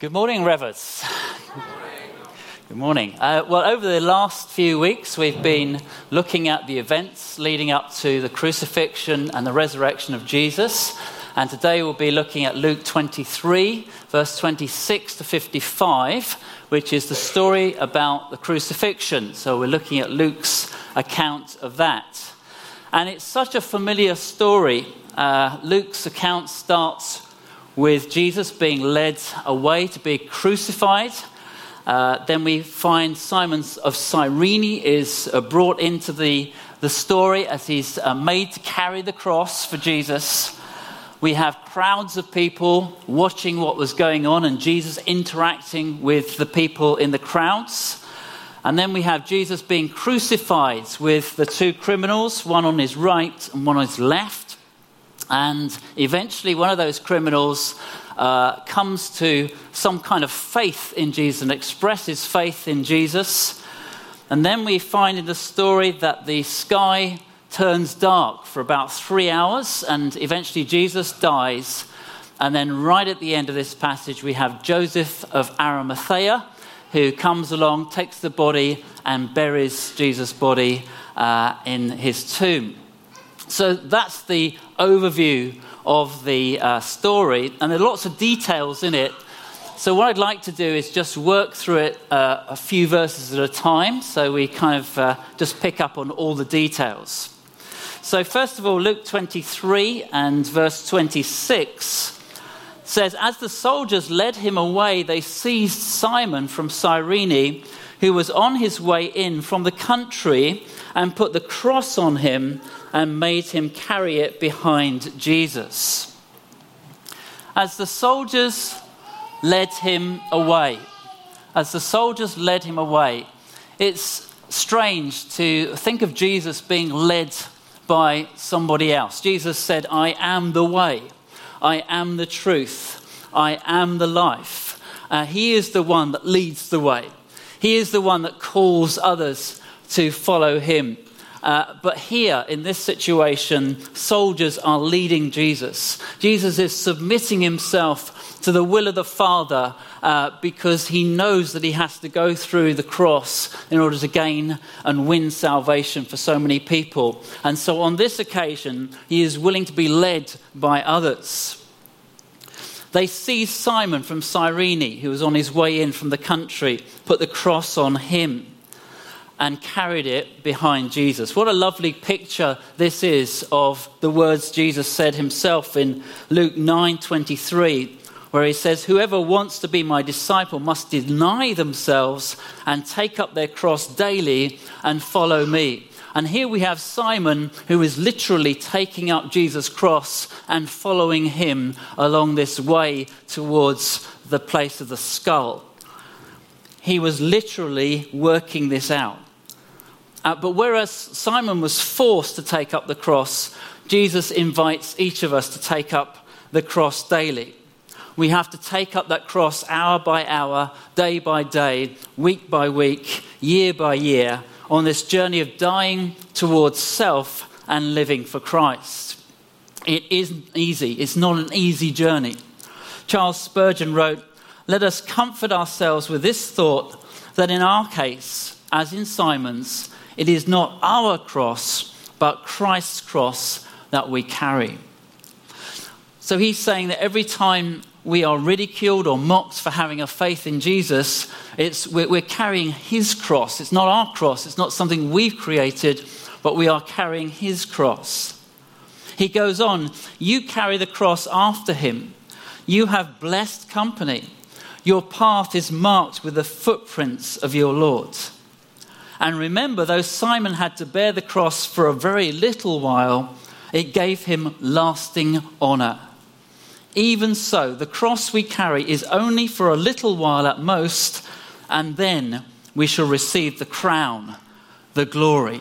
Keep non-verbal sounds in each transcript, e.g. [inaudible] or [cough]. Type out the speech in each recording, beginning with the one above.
Good morning, Revers. Good morning. Uh, well, over the last few weeks, we've been looking at the events leading up to the crucifixion and the resurrection of Jesus. And today we'll be looking at Luke 23, verse 26 to 55, which is the story about the crucifixion. So we're looking at Luke's account of that. And it's such a familiar story. Uh, Luke's account starts with Jesus being led away to be crucified. Uh, then we find Simon of Cyrene is uh, brought into the, the story as he's uh, made to carry the cross for Jesus. We have crowds of people watching what was going on and Jesus interacting with the people in the crowds. And then we have Jesus being crucified with the two criminals, one on his right and one on his left. And eventually, one of those criminals uh, comes to some kind of faith in Jesus and expresses faith in Jesus. And then we find in the story that the sky turns dark for about three hours, and eventually Jesus dies. And then, right at the end of this passage, we have Joseph of Arimathea who comes along, takes the body, and buries Jesus' body uh, in his tomb. So that's the overview of the uh, story, and there are lots of details in it. So, what I'd like to do is just work through it uh, a few verses at a time, so we kind of uh, just pick up on all the details. So, first of all, Luke 23 and verse 26 says, As the soldiers led him away, they seized Simon from Cyrene, who was on his way in from the country, and put the cross on him and made him carry it behind Jesus. As the soldiers led him away, as the soldiers led him away, it's strange to think of Jesus being led by somebody else. Jesus said, I am the way, I am the truth, I am the life. Uh, he is the one that leads the way, He is the one that calls others to follow Him. Uh, but here, in this situation, soldiers are leading Jesus. Jesus is submitting himself to the will of the Father uh, because he knows that he has to go through the cross in order to gain and win salvation for so many people. And so, on this occasion, he is willing to be led by others. They seized Simon from Cyrene, who was on his way in from the country, put the cross on him and carried it behind Jesus. What a lovely picture this is of the words Jesus said himself in Luke 9:23 where he says whoever wants to be my disciple must deny themselves and take up their cross daily and follow me. And here we have Simon who is literally taking up Jesus' cross and following him along this way towards the place of the skull. He was literally working this out. Uh, but whereas Simon was forced to take up the cross, Jesus invites each of us to take up the cross daily. We have to take up that cross hour by hour, day by day, week by week, year by year, on this journey of dying towards self and living for Christ. It isn't easy, it's not an easy journey. Charles Spurgeon wrote, Let us comfort ourselves with this thought that in our case, as in Simon's, it is not our cross, but Christ's cross that we carry. So he's saying that every time we are ridiculed or mocked for having a faith in Jesus, it's, we're, we're carrying his cross. It's not our cross, it's not something we've created, but we are carrying his cross. He goes on, You carry the cross after him. You have blessed company. Your path is marked with the footprints of your Lord. And remember, though Simon had to bear the cross for a very little while, it gave him lasting honor. Even so, the cross we carry is only for a little while at most, and then we shall receive the crown, the glory.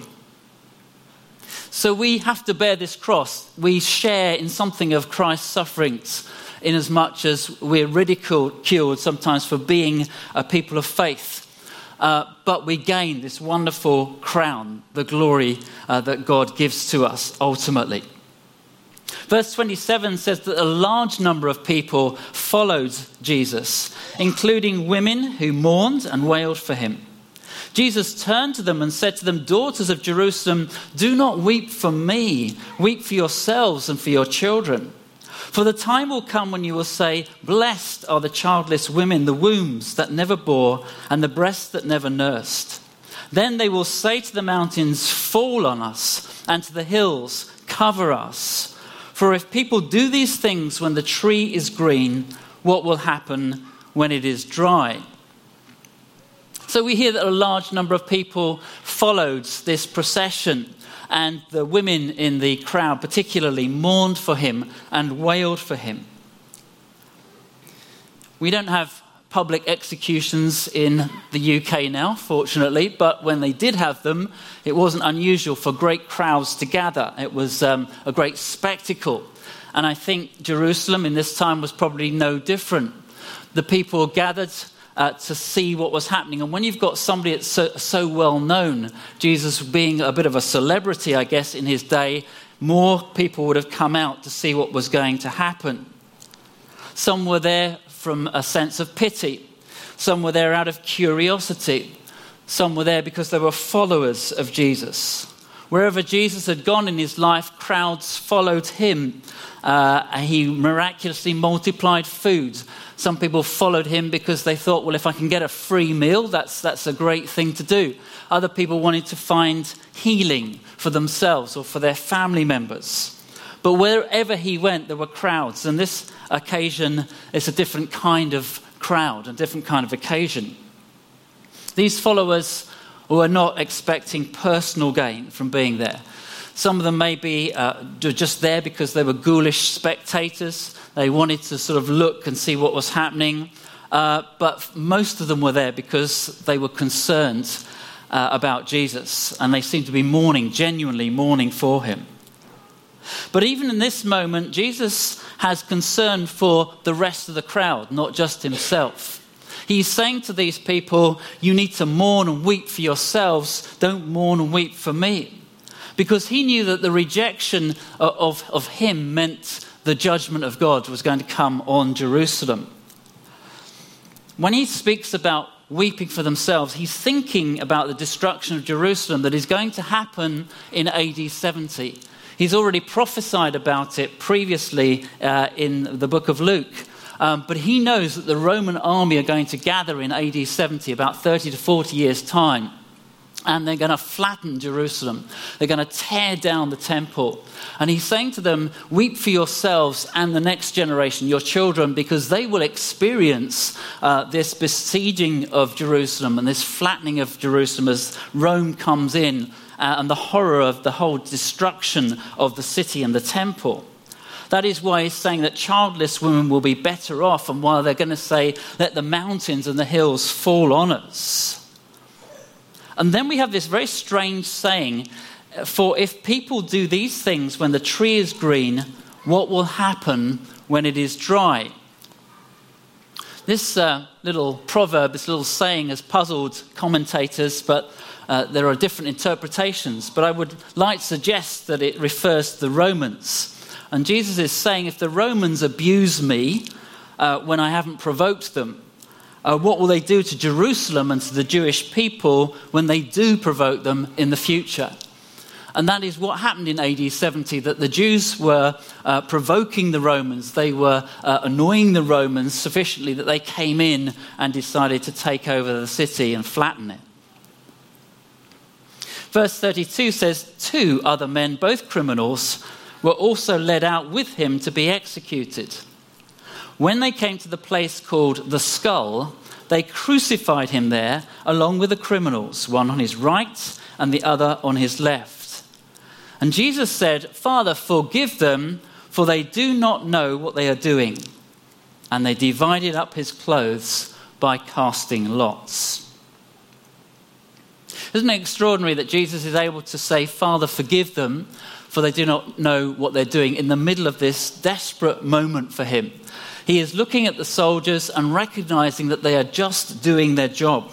So we have to bear this cross. We share in something of Christ's sufferings, inasmuch as we're ridiculed sometimes for being a people of faith. Uh, but we gain this wonderful crown, the glory uh, that God gives to us ultimately. Verse 27 says that a large number of people followed Jesus, including women who mourned and wailed for him. Jesus turned to them and said to them, Daughters of Jerusalem, do not weep for me, weep for yourselves and for your children. For the time will come when you will say, Blessed are the childless women, the wombs that never bore, and the breasts that never nursed. Then they will say to the mountains, Fall on us, and to the hills, Cover us. For if people do these things when the tree is green, what will happen when it is dry? So we hear that a large number of people followed this procession, and the women in the crowd, particularly, mourned for him and wailed for him. We don't have public executions in the UK now, fortunately, but when they did have them, it wasn't unusual for great crowds to gather. It was um, a great spectacle. And I think Jerusalem in this time was probably no different. The people gathered uh, to see what was happening. And when you've got somebody that's so, so well known, Jesus being a bit of a celebrity, I guess, in his day, more people would have come out to see what was going to happen. Some were there from a sense of pity. Some were there out of curiosity. Some were there because they were followers of Jesus. Wherever Jesus had gone in his life, crowds followed him. Uh, he miraculously multiplied food. Some people followed him because they thought, well, if I can get a free meal, that's, that's a great thing to do. Other people wanted to find healing for themselves or for their family members. But wherever he went, there were crowds. And this occasion is a different kind of crowd, a different kind of occasion. These followers were not expecting personal gain from being there. Some of them may be uh, just there because they were ghoulish spectators. They wanted to sort of look and see what was happening. Uh, but most of them were there because they were concerned uh, about Jesus and they seemed to be mourning, genuinely mourning for him. But even in this moment, Jesus has concern for the rest of the crowd, not just himself. He's saying to these people, You need to mourn and weep for yourselves, don't mourn and weep for me. Because he knew that the rejection of, of him meant the judgment of God was going to come on Jerusalem. When he speaks about weeping for themselves, he's thinking about the destruction of Jerusalem that is going to happen in AD 70. He's already prophesied about it previously uh, in the book of Luke. Um, but he knows that the Roman army are going to gather in AD 70, about 30 to 40 years' time. And they're going to flatten Jerusalem. They're going to tear down the temple. And he's saying to them, Weep for yourselves and the next generation, your children, because they will experience uh, this besieging of Jerusalem and this flattening of Jerusalem as Rome comes in uh, and the horror of the whole destruction of the city and the temple. That is why he's saying that childless women will be better off, and why they're going to say, let the mountains and the hills fall on us. And then we have this very strange saying for if people do these things when the tree is green, what will happen when it is dry? This uh, little proverb, this little saying, has puzzled commentators, but uh, there are different interpretations, but I would like to suggest that it refers to the Romans. And Jesus is saying, if the Romans abuse me uh, when I haven't provoked them, uh, what will they do to Jerusalem and to the Jewish people when they do provoke them in the future? And that is what happened in AD 70 that the Jews were uh, provoking the Romans. They were uh, annoying the Romans sufficiently that they came in and decided to take over the city and flatten it. Verse 32 says, Two other men, both criminals, were also led out with him to be executed. When they came to the place called the skull, they crucified him there along with the criminals, one on his right and the other on his left. And Jesus said, Father, forgive them, for they do not know what they are doing. And they divided up his clothes by casting lots. Isn't it extraordinary that Jesus is able to say, Father, forgive them, for they do not know what they're doing, in the middle of this desperate moment for him? He is looking at the soldiers and recognizing that they are just doing their job.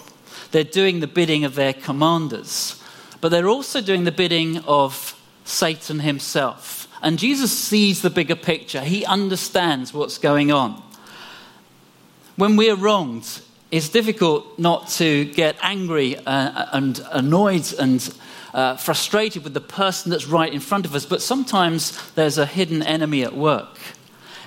They're doing the bidding of their commanders, but they're also doing the bidding of Satan himself And Jesus sees the bigger picture, he understands what's going on. When we're wronged, it's difficult not to get angry uh, and annoyed and uh, frustrated with the person that's right in front of us, but sometimes there's a hidden enemy at work.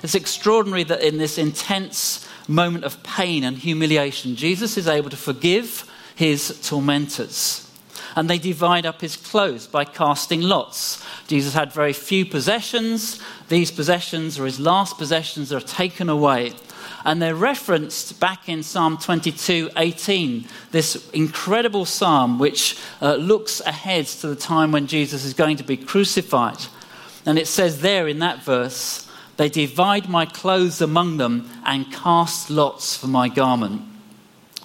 It's extraordinary that in this intense moment of pain and humiliation, Jesus is able to forgive his tormentors and they divide up his clothes by casting lots. Jesus had very few possessions. These possessions, or his last possessions, are taken away. And they're referenced back in Psalm 22 18, this incredible psalm which uh, looks ahead to the time when Jesus is going to be crucified. And it says there in that verse, they divide my clothes among them and cast lots for my garment.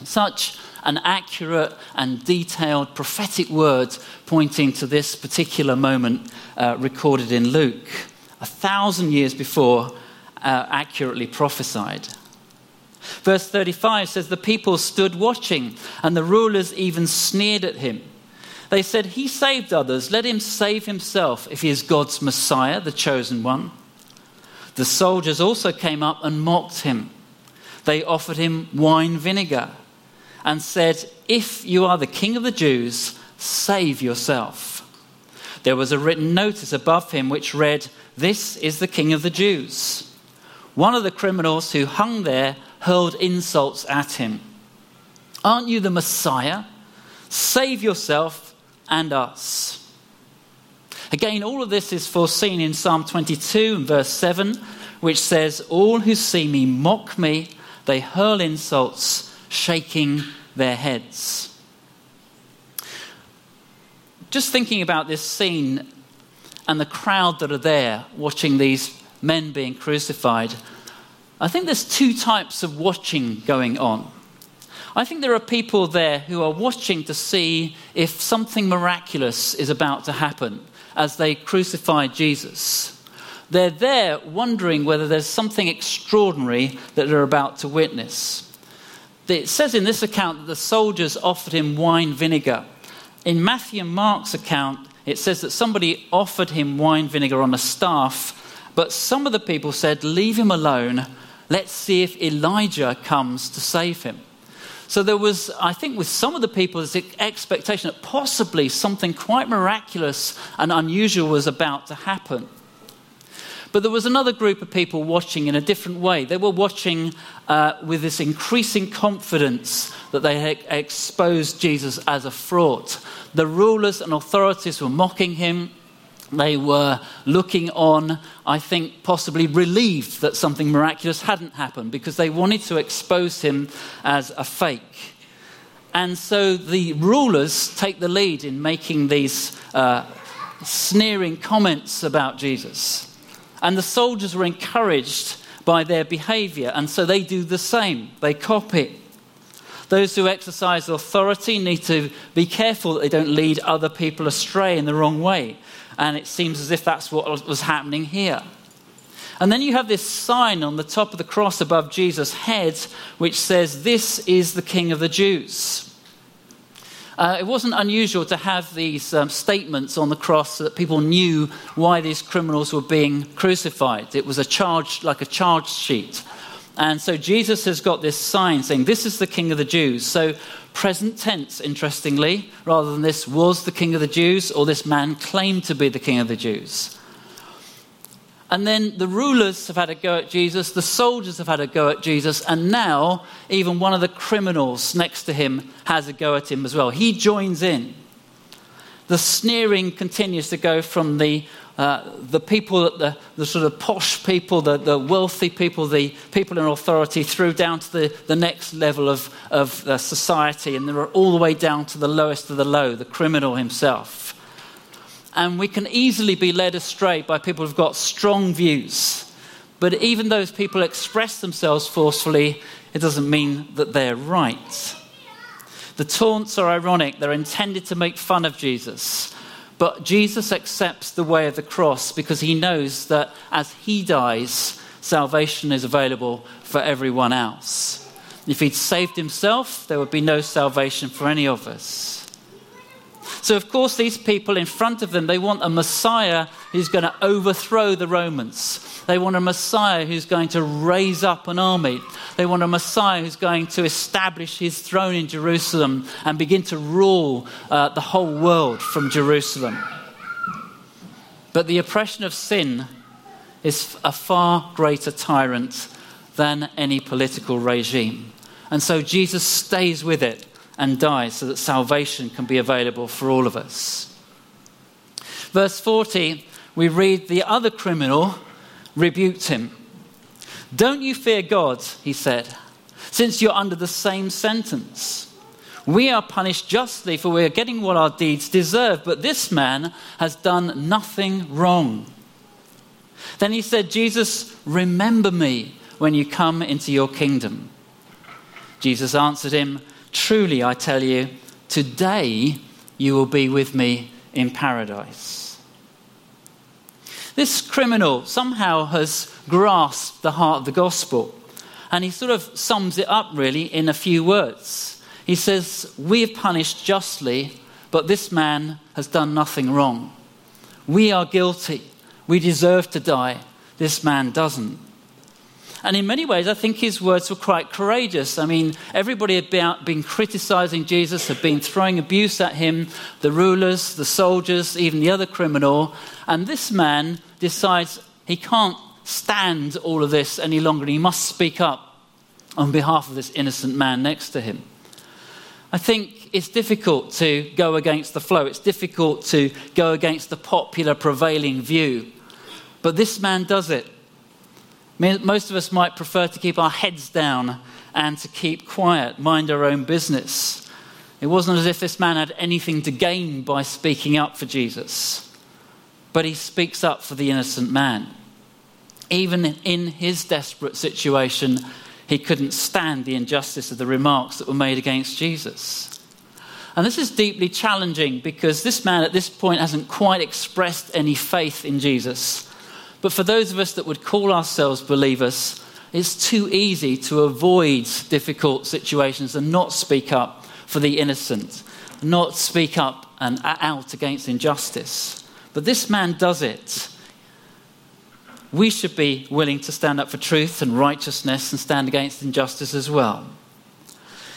Such an accurate and detailed prophetic word pointing to this particular moment uh, recorded in Luke, a thousand years before uh, accurately prophesied. Verse 35 says, The people stood watching, and the rulers even sneered at him. They said, He saved others, let him save himself if he is God's Messiah, the chosen one. The soldiers also came up and mocked him. They offered him wine vinegar and said, If you are the king of the Jews, save yourself. There was a written notice above him which read, This is the king of the Jews. One of the criminals who hung there hurled insults at him. Aren't you the Messiah? Save yourself and us. Again, all of this is foreseen in Psalm 22 and verse 7, which says, All who see me mock me, they hurl insults shaking their heads. Just thinking about this scene and the crowd that are there watching these men being crucified, I think there's two types of watching going on. I think there are people there who are watching to see if something miraculous is about to happen as they crucify Jesus. They're there wondering whether there's something extraordinary that they're about to witness. It says in this account that the soldiers offered him wine vinegar. In Matthew and Mark's account, it says that somebody offered him wine vinegar on a staff, but some of the people said, Leave him alone. Let's see if Elijah comes to save him. So there was, I think, with some of the people, this expectation that possibly something quite miraculous and unusual was about to happen. But there was another group of people watching in a different way. They were watching uh, with this increasing confidence that they had exposed Jesus as a fraud. The rulers and authorities were mocking him. They were looking on, I think, possibly relieved that something miraculous hadn't happened because they wanted to expose him as a fake. And so the rulers take the lead in making these uh, sneering comments about Jesus. And the soldiers were encouraged by their behavior, and so they do the same. They copy. Those who exercise authority need to be careful that they don't lead other people astray in the wrong way. And it seems as if that's what was happening here. And then you have this sign on the top of the cross above Jesus' head, which says, This is the King of the Jews. Uh, it wasn't unusual to have these um, statements on the cross so that people knew why these criminals were being crucified. It was a charge, like a charge sheet. And so Jesus has got this sign saying, This is the King of the Jews. So, present tense, interestingly, rather than this was the King of the Jews or this man claimed to be the King of the Jews. And then the rulers have had a go at Jesus, the soldiers have had a go at Jesus, and now even one of the criminals next to him has a go at him as well. He joins in. The sneering continues to go from the, uh, the people, the, the sort of posh people, the, the wealthy people, the people in authority, through down to the, the next level of, of uh, society, and they're all the way down to the lowest of the low, the criminal himself. And we can easily be led astray by people who've got strong views. But even those people express themselves forcefully, it doesn't mean that they're right. The taunts are ironic, they're intended to make fun of Jesus. But Jesus accepts the way of the cross because he knows that as he dies, salvation is available for everyone else. If he'd saved himself, there would be no salvation for any of us. So, of course, these people in front of them, they want a Messiah who's going to overthrow the Romans. They want a Messiah who's going to raise up an army. They want a Messiah who's going to establish his throne in Jerusalem and begin to rule uh, the whole world from Jerusalem. But the oppression of sin is a far greater tyrant than any political regime. And so Jesus stays with it and die so that salvation can be available for all of us. Verse 40, we read the other criminal rebuked him. Don't you fear God, he said, since you're under the same sentence. We are punished justly, for we are getting what our deeds deserve, but this man has done nothing wrong. Then he said, Jesus, remember me when you come into your kingdom. Jesus answered him, Truly, I tell you, today you will be with me in paradise. This criminal somehow has grasped the heart of the gospel. And he sort of sums it up really in a few words. He says, We have punished justly, but this man has done nothing wrong. We are guilty. We deserve to die. This man doesn't. And in many ways, I think his words were quite courageous. I mean, everybody had been criticizing Jesus, had been throwing abuse at him the rulers, the soldiers, even the other criminal. And this man decides he can't stand all of this any longer he must speak up on behalf of this innocent man next to him. I think it's difficult to go against the flow. It's difficult to go against the popular prevailing view. But this man does it. Most of us might prefer to keep our heads down and to keep quiet, mind our own business. It wasn't as if this man had anything to gain by speaking up for Jesus, but he speaks up for the innocent man. Even in his desperate situation, he couldn't stand the injustice of the remarks that were made against Jesus. And this is deeply challenging because this man at this point hasn't quite expressed any faith in Jesus. But for those of us that would call ourselves believers, it's too easy to avoid difficult situations and not speak up for the innocent, not speak up and out against injustice. But this man does it. We should be willing to stand up for truth and righteousness and stand against injustice as well.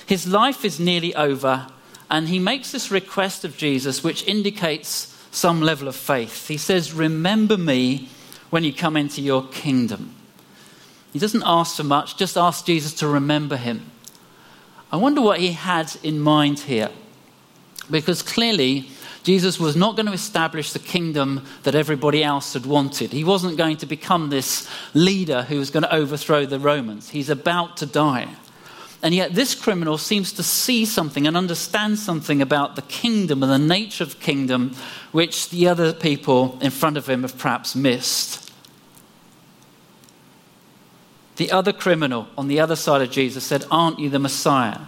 His life is nearly over, and he makes this request of Jesus, which indicates some level of faith. He says, Remember me when you come into your kingdom. He doesn't ask for much, just ask Jesus to remember him. I wonder what he had in mind here. Because clearly, Jesus was not going to establish the kingdom that everybody else had wanted. He wasn't going to become this leader who was going to overthrow the Romans. He's about to die. And yet, this criminal seems to see something and understand something about the kingdom and the nature of the kingdom, which the other people in front of him have perhaps missed. The other criminal on the other side of Jesus said, Aren't you the Messiah?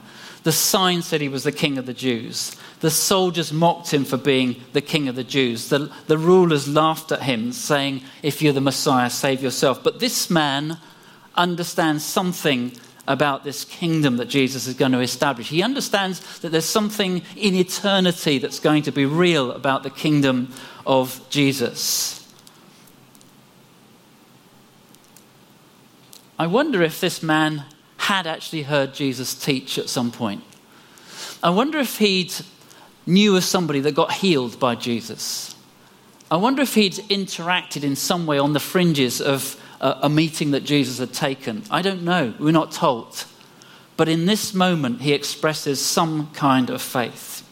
The sign said he was the king of the Jews. The soldiers mocked him for being the king of the Jews. The, the rulers laughed at him, saying, If you're the Messiah, save yourself. But this man understands something about this kingdom that Jesus is going to establish. He understands that there's something in eternity that's going to be real about the kingdom of Jesus. I wonder if this man had actually heard Jesus teach at some point. I wonder if he'd knew of somebody that got healed by Jesus. I wonder if he'd interacted in some way on the fringes of a, a meeting that Jesus had taken. I don't know. We're not told. But in this moment, he expresses some kind of faith.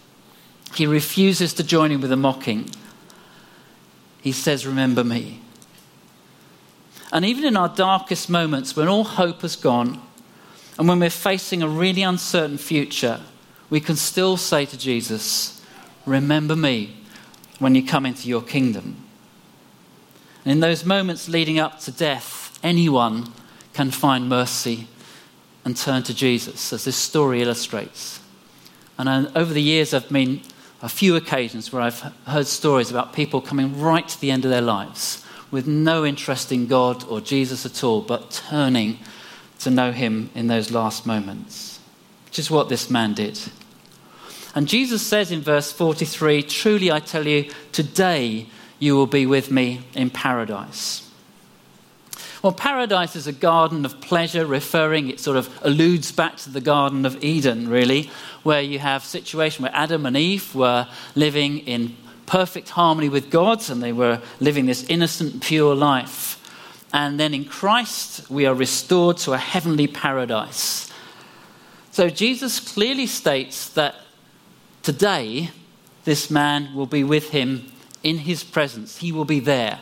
He refuses to join in with the mocking. He says, Remember me. And even in our darkest moments, when all hope has gone, and when we're facing a really uncertain future, we can still say to Jesus, Remember me when you come into your kingdom. And in those moments leading up to death, anyone can find mercy and turn to Jesus, as this story illustrates. And uh, over the years, I've been a few occasions where I've heard stories about people coming right to the end of their lives with no interest in God or Jesus at all, but turning to know Him in those last moments, which is what this man did. And Jesus says in verse 43 Truly I tell you, today you will be with me in paradise. Well, paradise is a garden of pleasure, referring, it sort of alludes back to the Garden of Eden, really, where you have situation where Adam and Eve were living in perfect harmony with God and they were living this innocent, pure life. And then in Christ, we are restored to a heavenly paradise. So Jesus clearly states that today, this man will be with him in his presence. He will be there.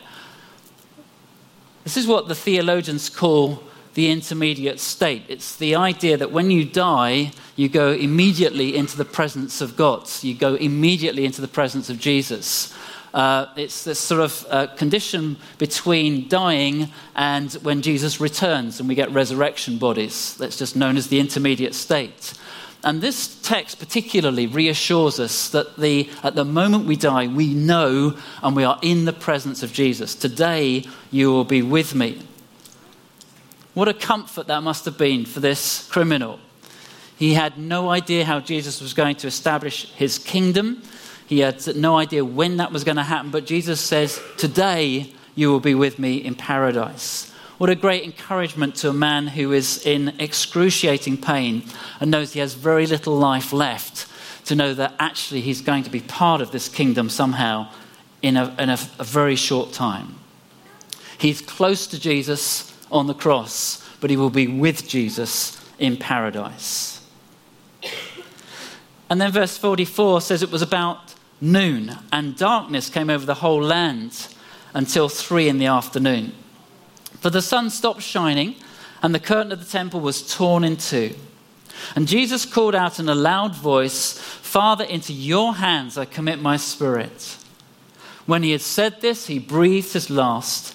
This is what the theologians call the intermediate state. It's the idea that when you die, you go immediately into the presence of God. You go immediately into the presence of Jesus. Uh, it's this sort of uh, condition between dying and when Jesus returns and we get resurrection bodies. That's just known as the intermediate state. And this text particularly reassures us that the, at the moment we die, we know and we are in the presence of Jesus. Today, you will be with me. What a comfort that must have been for this criminal. He had no idea how Jesus was going to establish his kingdom. He had no idea when that was going to happen, but Jesus says, Today you will be with me in paradise. What a great encouragement to a man who is in excruciating pain and knows he has very little life left to know that actually he's going to be part of this kingdom somehow in a, in a, a very short time. He's close to Jesus on the cross, but he will be with Jesus in paradise. And then verse 44 says it was about noon, and darkness came over the whole land until three in the afternoon. For the sun stopped shining, and the curtain of the temple was torn in two. And Jesus called out in a loud voice, Father, into your hands I commit my spirit. When he had said this, he breathed his last.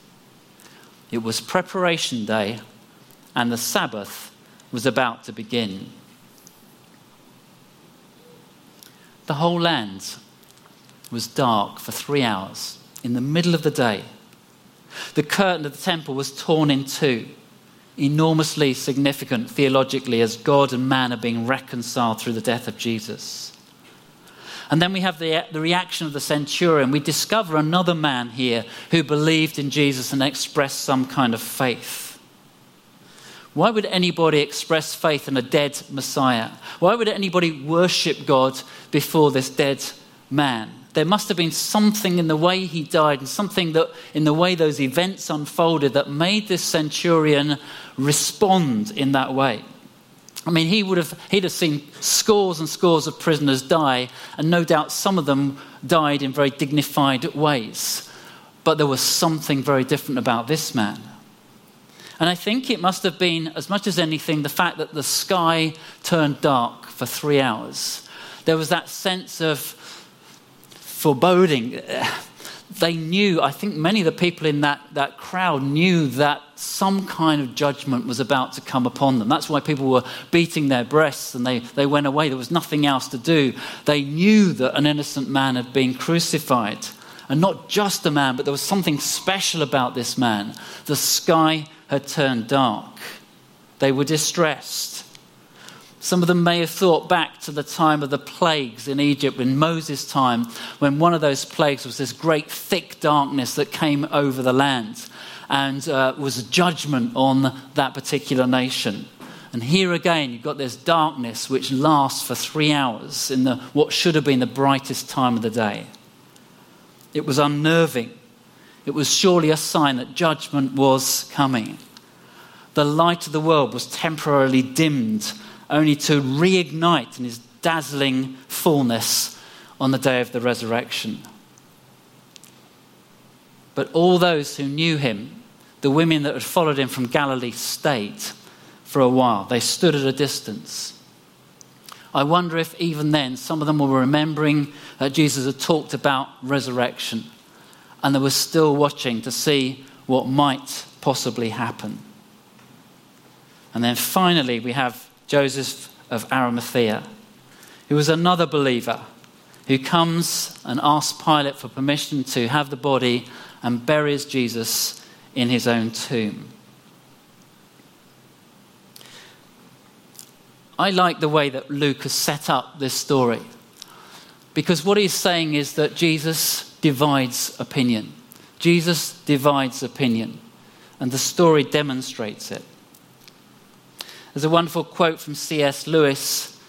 It was preparation day, and the Sabbath was about to begin. The whole land was dark for three hours in the middle of the day. The curtain of the temple was torn in two enormously significant theologically as God and man are being reconciled through the death of Jesus. And then we have the, the reaction of the centurion. We discover another man here who believed in Jesus and expressed some kind of faith. Why would anybody express faith in a dead Messiah? Why would anybody worship God before this dead man? there must have been something in the way he died and something that in the way those events unfolded that made this centurion respond in that way. I mean, he would have, he'd have seen scores and scores of prisoners die, and no doubt some of them died in very dignified ways. But there was something very different about this man. And I think it must have been, as much as anything, the fact that the sky turned dark for three hours. There was that sense of foreboding. [laughs] They knew, I think many of the people in that, that crowd knew that some kind of judgment was about to come upon them. That's why people were beating their breasts and they, they went away. There was nothing else to do. They knew that an innocent man had been crucified. And not just a man, but there was something special about this man. The sky had turned dark. They were distressed. Some of them may have thought back to the time of the plagues in Egypt, in Moses' time, when one of those plagues was this great thick darkness that came over the land and uh, was a judgment on that particular nation. And here again, you've got this darkness which lasts for three hours in the, what should have been the brightest time of the day. It was unnerving. It was surely a sign that judgment was coming. the light of the world was temporarily dimmed, only to reignite in his dazzling fullness on the day of the resurrection. But all those who knew him, the women that had followed him from Galilee, stayed for a while. They stood at a distance. I wonder if even then some of them were remembering that Jesus had talked about resurrection and they were still watching to see what might possibly happen. And then finally, we have Joseph of Arimathea, who was another believer who comes and asks Pilate for permission to have the body and buries Jesus in his own tomb. I like the way that Luke has set up this story because what he's saying is that Jesus divides opinion. Jesus divides opinion, and the story demonstrates it. There's a wonderful quote from C.S. Lewis.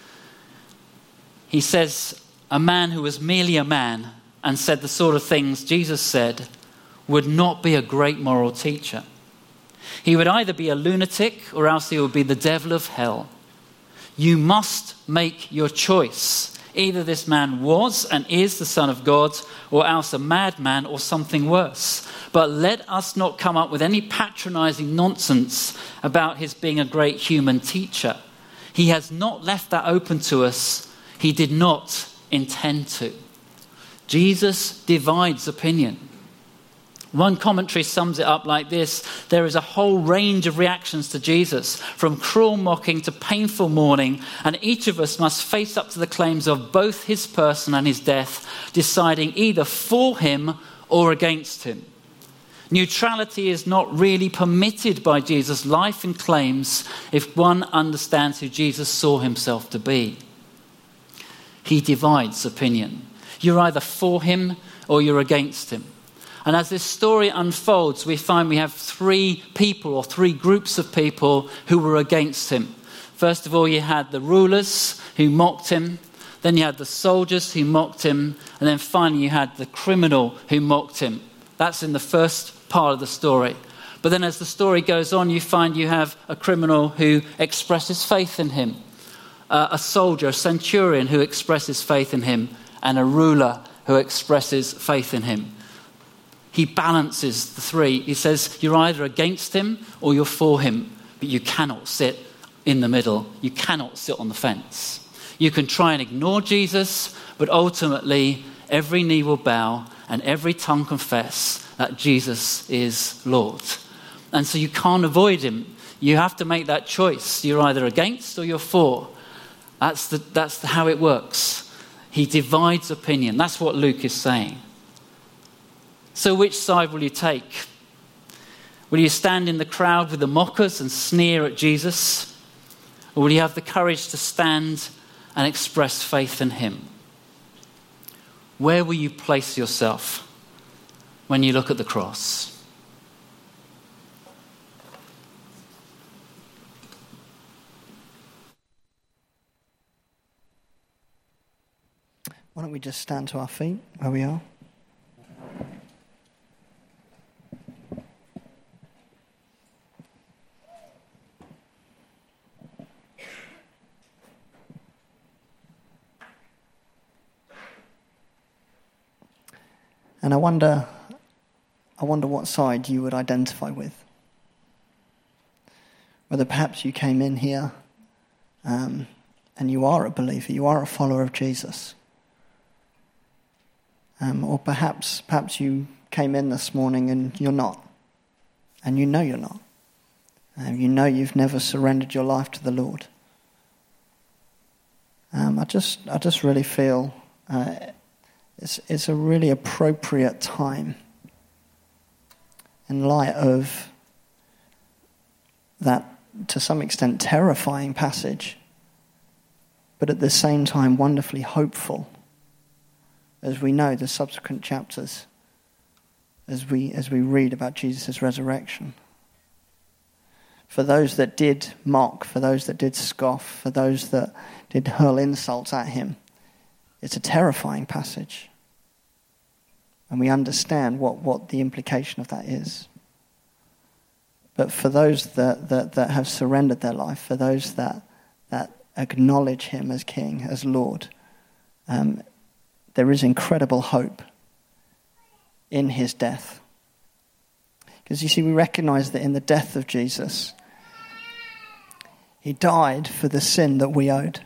He says, A man who was merely a man and said the sort of things Jesus said would not be a great moral teacher. He would either be a lunatic or else he would be the devil of hell. You must make your choice. Either this man was and is the Son of God, or else a madman or something worse. But let us not come up with any patronizing nonsense about his being a great human teacher. He has not left that open to us, he did not intend to. Jesus divides opinion. One commentary sums it up like this There is a whole range of reactions to Jesus, from cruel mocking to painful mourning, and each of us must face up to the claims of both his person and his death, deciding either for him or against him. Neutrality is not really permitted by Jesus' life and claims if one understands who Jesus saw himself to be. He divides opinion. You're either for him or you're against him. And as this story unfolds, we find we have three people or three groups of people who were against him. First of all, you had the rulers who mocked him. Then you had the soldiers who mocked him. And then finally, you had the criminal who mocked him. That's in the first part of the story. But then, as the story goes on, you find you have a criminal who expresses faith in him, uh, a soldier, a centurion who expresses faith in him, and a ruler who expresses faith in him he balances the three. He says, You're either against him or you're for him, but you cannot sit in the middle. You cannot sit on the fence. You can try and ignore Jesus, but ultimately, every knee will bow and every tongue confess that Jesus is Lord. And so you can't avoid him. You have to make that choice. You're either against or you're for. That's, the, that's the, how it works. He divides opinion. That's what Luke is saying. So, which side will you take? Will you stand in the crowd with the mockers and sneer at Jesus? Or will you have the courage to stand and express faith in Him? Where will you place yourself when you look at the cross? Why don't we just stand to our feet where we are? And I wonder, I wonder what side you would identify with. Whether perhaps you came in here um, and you are a believer, you are a follower of Jesus. Um, or perhaps, perhaps you came in this morning and you're not. And you know you're not. Um, you know you've never surrendered your life to the Lord. Um, I, just, I just really feel uh, it's, it's a really appropriate time in light of that, to some extent, terrifying passage, but at the same time, wonderfully hopeful, as we know the subsequent chapters, as we, as we read about Jesus' resurrection. For those that did mock, for those that did scoff, for those that did hurl insults at him, it's a terrifying passage and we understand what, what the implication of that is. But for those that, that, that have surrendered their life, for those that, that acknowledge Him as King, as Lord, um, there is incredible hope in His death. Because you see, we recognize that in the death of Jesus, He died for the sin that we owed.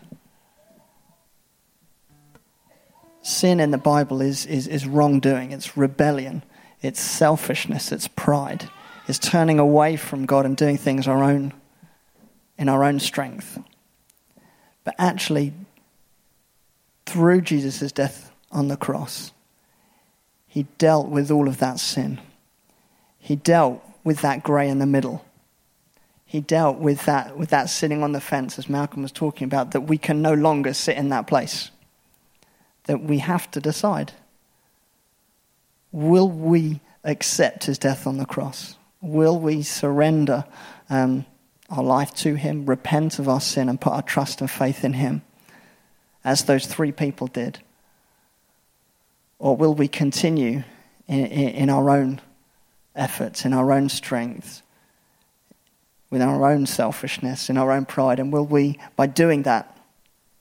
Sin in the Bible is, is, is wrongdoing, it's rebellion, it's selfishness, it's pride it's turning away from God and doing things our own in our own strength. But actually, through Jesus' death on the cross, he dealt with all of that sin. He dealt with that grey in the middle. He dealt with that, with that sitting on the fence, as Malcolm was talking about, that we can no longer sit in that place. That we have to decide will we accept his death on the cross? Will we surrender um, our life to Him, repent of our sin, and put our trust and faith in Him, as those three people did? Or will we continue in, in, in our own efforts, in our own strength, with our own selfishness, in our own pride? And will we, by doing that,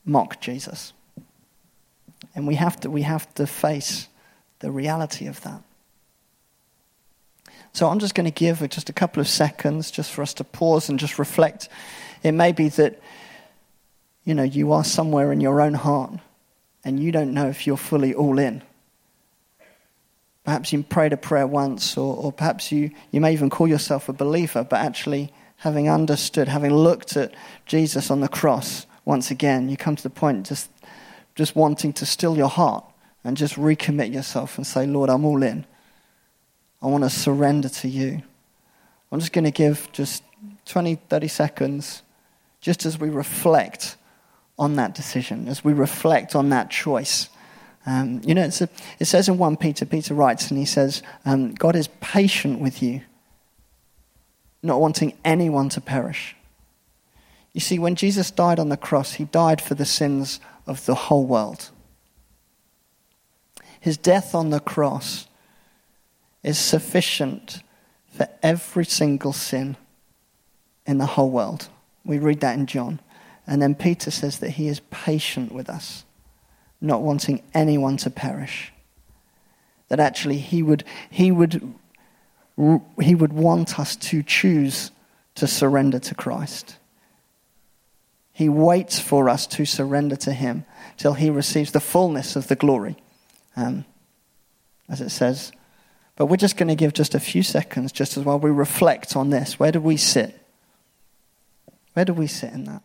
mock Jesus? And we have to, we have to face the reality of that. So I'm just going to give just a couple of seconds just for us to pause and just reflect. It may be that, you know, you are somewhere in your own heart and you don't know if you're fully all in. Perhaps you prayed a prayer once, or, or perhaps you, you may even call yourself a believer, but actually, having understood, having looked at Jesus on the cross once again, you come to the point just, just wanting to still your heart and just recommit yourself and say, Lord, I'm all in. I want to surrender to you. I'm just going to give just 20, 30 seconds just as we reflect on that decision, as we reflect on that choice. Um, you know, a, it says in 1 Peter, Peter writes, and he says, um, God is patient with you, not wanting anyone to perish. You see, when Jesus died on the cross, he died for the sins of the whole world. His death on the cross is sufficient for every single sin in the whole world. We read that in John. And then Peter says that he is patient with us, not wanting anyone to perish. That actually he would, he would, he would want us to choose to surrender to Christ. He waits for us to surrender to him till he receives the fullness of the glory. Um, as it says, but we're just going to give just a few seconds just as while we reflect on this. Where do we sit? Where do we sit in that?